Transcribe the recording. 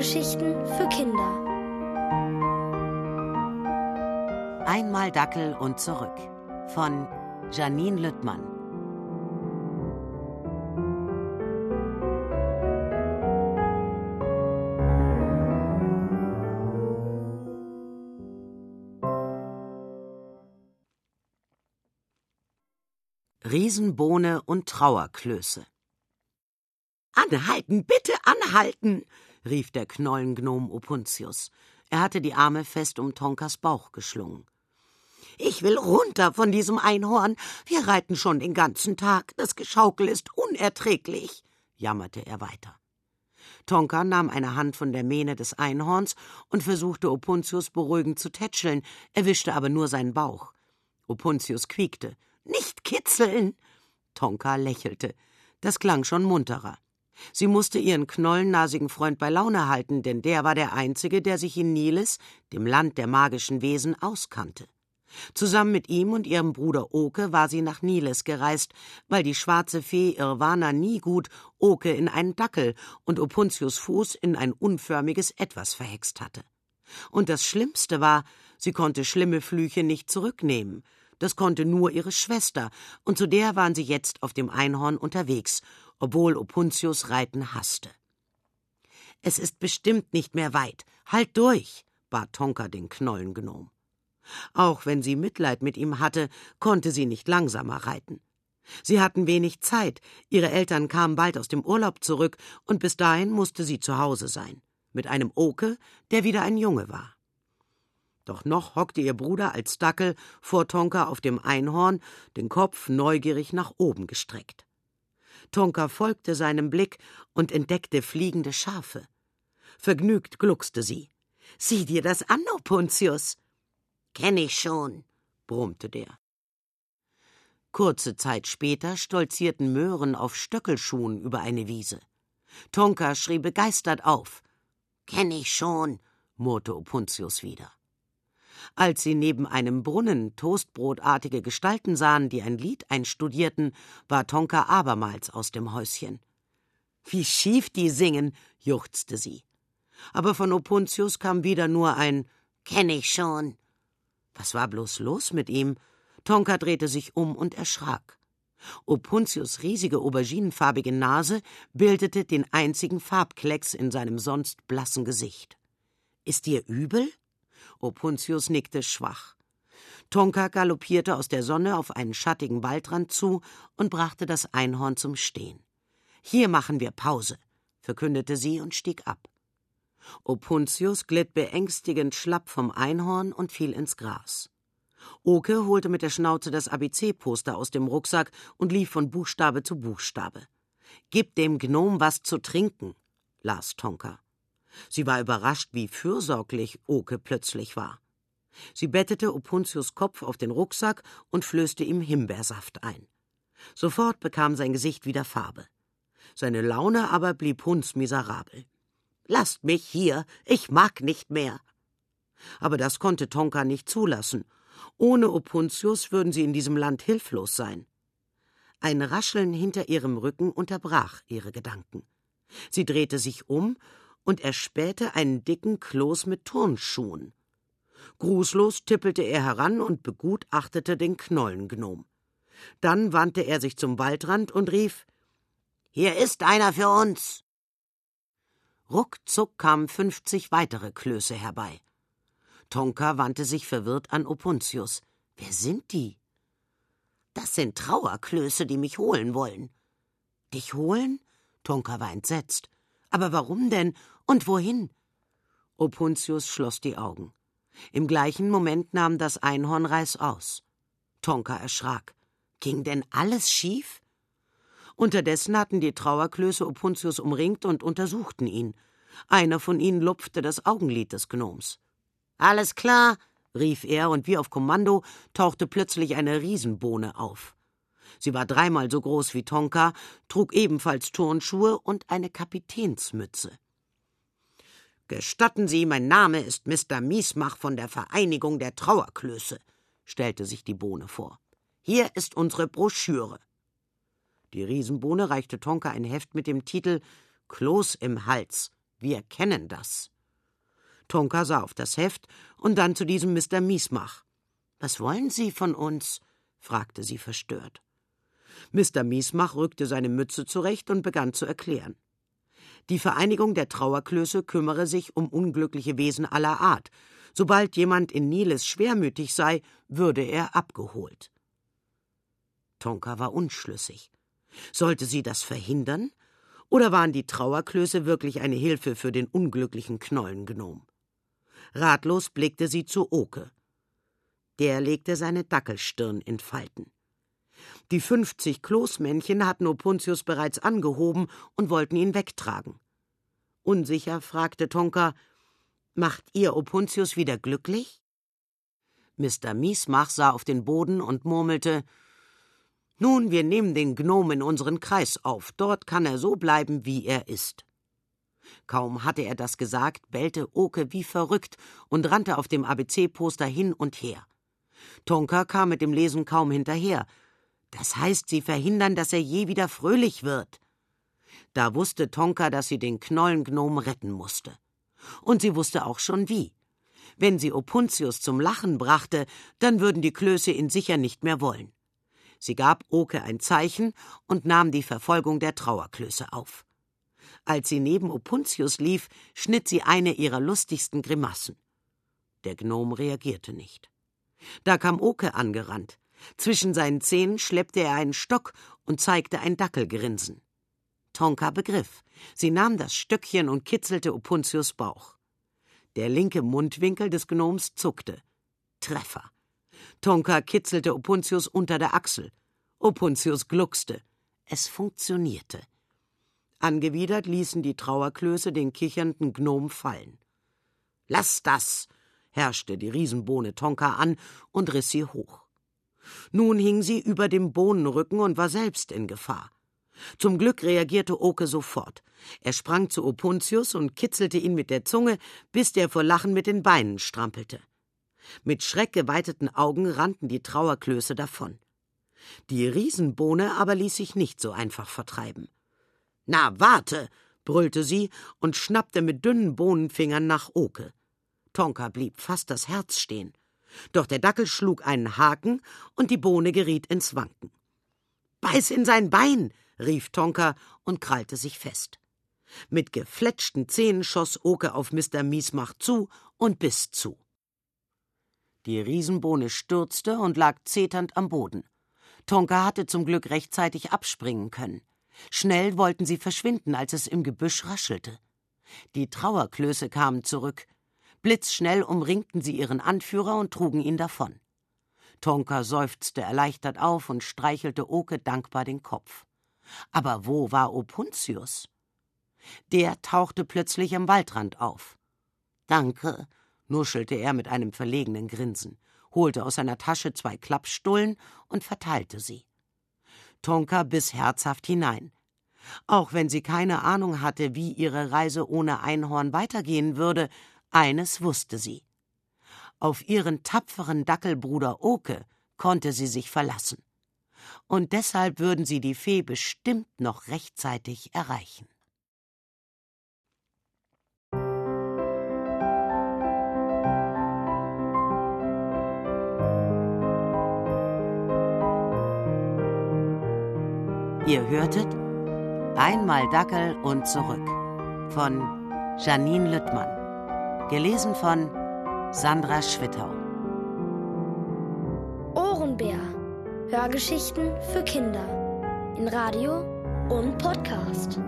Hörgeschichten für Kinder. Einmal Dackel und zurück von Janine Lüttmann. Riesenbohne und Trauerklöße. Anhalten, bitte anhalten, rief der Knollengnom Opuntius. Er hatte die Arme fest um Tonkas Bauch geschlungen. Ich will runter von diesem Einhorn. Wir reiten schon den ganzen Tag. Das Geschaukel ist unerträglich, jammerte er weiter. Tonka nahm eine Hand von der Mähne des Einhorns und versuchte Opuntius beruhigend zu tätscheln, erwischte aber nur seinen Bauch. Opuntius quiekte. Nicht kitzeln! Tonka lächelte. Das klang schon munterer. Sie musste ihren knollennasigen Freund bei Laune halten, denn der war der Einzige, der sich in Niles, dem Land der magischen Wesen, auskannte. Zusammen mit ihm und ihrem Bruder Oke war sie nach Niles gereist, weil die schwarze Fee Irwana nie gut Oke in einen Dackel und Opuntius Fuß in ein unförmiges Etwas verhext hatte. Und das Schlimmste war, sie konnte schlimme Flüche nicht zurücknehmen. Das konnte nur ihre Schwester, und zu der waren sie jetzt auf dem Einhorn unterwegs, obwohl Opuntius Reiten hasste. Es ist bestimmt nicht mehr weit. Halt durch, bat Tonka den Knollengnom. Auch wenn sie Mitleid mit ihm hatte, konnte sie nicht langsamer reiten. Sie hatten wenig Zeit, ihre Eltern kamen bald aus dem Urlaub zurück, und bis dahin musste sie zu Hause sein, mit einem Oke, der wieder ein Junge war. Doch noch hockte ihr Bruder als Dackel vor Tonka auf dem Einhorn, den Kopf neugierig nach oben gestreckt. Tonka folgte seinem Blick und entdeckte fliegende Schafe. Vergnügt gluckste sie. Sieh dir das an, Opuntius. Kenn ich schon, brummte der. Kurze Zeit später stolzierten Möhren auf Stöckelschuhen über eine Wiese. Tonka schrie begeistert auf. Kenn ich schon, murrte Opuntius wieder. Als sie neben einem Brunnen toastbrotartige Gestalten sahen, die ein Lied einstudierten, war Tonka abermals aus dem Häuschen. Wie schief die singen, juchzte sie. Aber von Opuntius kam wieder nur ein Kenn ich schon. Was war bloß los mit ihm? Tonka drehte sich um und erschrak. Opuntius riesige auberginenfarbige Nase bildete den einzigen Farbklecks in seinem sonst blassen Gesicht. Ist dir übel? Opuntius nickte schwach. Tonka galoppierte aus der Sonne auf einen schattigen Waldrand zu und brachte das Einhorn zum Stehen. Hier machen wir Pause, verkündete sie und stieg ab. Opuntius glitt beängstigend schlapp vom Einhorn und fiel ins Gras. Oke holte mit der Schnauze das ABC-Poster aus dem Rucksack und lief von Buchstabe zu Buchstabe. Gib dem Gnom was zu trinken, las Tonka. Sie war überrascht, wie fürsorglich Oke plötzlich war. Sie bettete Opuntius Kopf auf den Rucksack und flößte ihm Himbeersaft ein. Sofort bekam sein Gesicht wieder Farbe. Seine Laune aber blieb hundsmiserabel. Lasst mich hier, ich mag nicht mehr. Aber das konnte Tonka nicht zulassen. Ohne Opuntius würden sie in diesem Land hilflos sein. Ein Rascheln hinter ihrem Rücken unterbrach ihre Gedanken. Sie drehte sich um und erspähte einen dicken Kloß mit Turnschuhen. Grußlos tippelte er heran und begutachtete den Knollengnom. Dann wandte er sich zum Waldrand und rief Hier ist einer für uns. Ruckzuck kamen fünfzig weitere Klöße herbei. Tonka wandte sich verwirrt an Opuntius. Wer sind die? Das sind Trauerklöße, die mich holen wollen. Dich holen? Tonka war entsetzt. Aber warum denn und wohin? Opuntius schloss die Augen. Im gleichen Moment nahm das Einhorn Reiß aus. Tonka erschrak. Ging denn alles schief? Unterdessen hatten die Trauerklöße Opuntius umringt und untersuchten ihn. Einer von ihnen lupfte das Augenlid des Gnoms. Alles klar, rief er, und wie auf Kommando tauchte plötzlich eine Riesenbohne auf. Sie war dreimal so groß wie Tonka, trug ebenfalls Turnschuhe und eine Kapitänsmütze. Gestatten Sie, mein Name ist Mr. Miesmach von der Vereinigung der Trauerklöße, stellte sich die Bohne vor. Hier ist unsere Broschüre. Die Riesenbohne reichte Tonka ein Heft mit dem Titel Kloß im Hals, Wir kennen das. Tonka sah auf das Heft und dann zu diesem Mr. Miesmach. Was wollen Sie von uns? fragte sie verstört. Mr. Miesmach rückte seine Mütze zurecht und begann zu erklären. Die Vereinigung der Trauerklöße kümmere sich um unglückliche Wesen aller Art. Sobald jemand in Niles schwermütig sei, würde er abgeholt. Tonka war unschlüssig. Sollte sie das verhindern? Oder waren die Trauerklöße wirklich eine Hilfe für den unglücklichen Knollengnom? Ratlos blickte sie zu Oke. Der legte seine Dackelstirn in Falten. Die fünfzig Kloßmännchen hatten Opuntius bereits angehoben und wollten ihn wegtragen. Unsicher fragte Tonka: Macht ihr Opuntius wieder glücklich? Mr. Miesmach sah auf den Boden und murmelte: Nun, wir nehmen den Gnom in unseren Kreis auf. Dort kann er so bleiben, wie er ist. Kaum hatte er das gesagt, bellte Oke wie verrückt und rannte auf dem ABC-Poster hin und her. Tonka kam mit dem Lesen kaum hinterher. Das heißt, sie verhindern, dass er je wieder fröhlich wird. Da wusste Tonka, dass sie den Knollengnom retten musste. Und sie wusste auch schon wie. Wenn sie Opuntius zum Lachen brachte, dann würden die Klöße ihn sicher nicht mehr wollen. Sie gab Oke ein Zeichen und nahm die Verfolgung der Trauerklöße auf. Als sie neben Opuntius lief, schnitt sie eine ihrer lustigsten Grimassen. Der Gnom reagierte nicht. Da kam Oke angerannt. Zwischen seinen Zähnen schleppte er einen Stock und zeigte ein Dackelgrinsen. Tonka begriff. Sie nahm das Stöckchen und kitzelte Opuntius Bauch. Der linke Mundwinkel des Gnoms zuckte. Treffer. Tonka kitzelte Opuntius unter der Achsel. Opuntius gluckste. Es funktionierte. Angewidert ließen die Trauerklöße den kichernden Gnom fallen. Lass das! herrschte die Riesenbohne Tonka an und riss sie hoch. Nun hing sie über dem Bohnenrücken und war selbst in Gefahr. Zum Glück reagierte Oke sofort. Er sprang zu Opuntius und kitzelte ihn mit der Zunge, bis der vor Lachen mit den Beinen strampelte. Mit schreckgeweiteten Augen rannten die Trauerklöße davon. Die Riesenbohne aber ließ sich nicht so einfach vertreiben. Na, warte! brüllte sie und schnappte mit dünnen Bohnenfingern nach Oke. Tonka blieb fast das Herz stehen. Doch der Dackel schlug einen Haken und die Bohne geriet ins Wanken. Beiß in sein Bein! rief Tonka und krallte sich fest. Mit gefletschten Zähnen schoss Oke auf Mr. Miesmach zu und biss zu. Die Riesenbohne stürzte und lag zeternd am Boden. Tonka hatte zum Glück rechtzeitig abspringen können. Schnell wollten sie verschwinden, als es im Gebüsch raschelte. Die Trauerklöße kamen zurück. Blitzschnell umringten sie ihren Anführer und trugen ihn davon. Tonka seufzte erleichtert auf und streichelte Oke dankbar den Kopf. Aber wo war Opuntius? Der tauchte plötzlich am Waldrand auf. Danke, nuschelte er mit einem verlegenen Grinsen, holte aus seiner Tasche zwei Klappstullen und verteilte sie. Tonka biss herzhaft hinein. Auch wenn sie keine Ahnung hatte, wie ihre Reise ohne Einhorn weitergehen würde, eines wusste sie. Auf ihren tapferen Dackelbruder Oke konnte sie sich verlassen. Und deshalb würden sie die Fee bestimmt noch rechtzeitig erreichen. Ihr hörtet Einmal Dackel und zurück von Janine Lüttmann. Gelesen von Sandra Schwittau. Ohrenbär. Hörgeschichten für Kinder. In Radio und Podcast.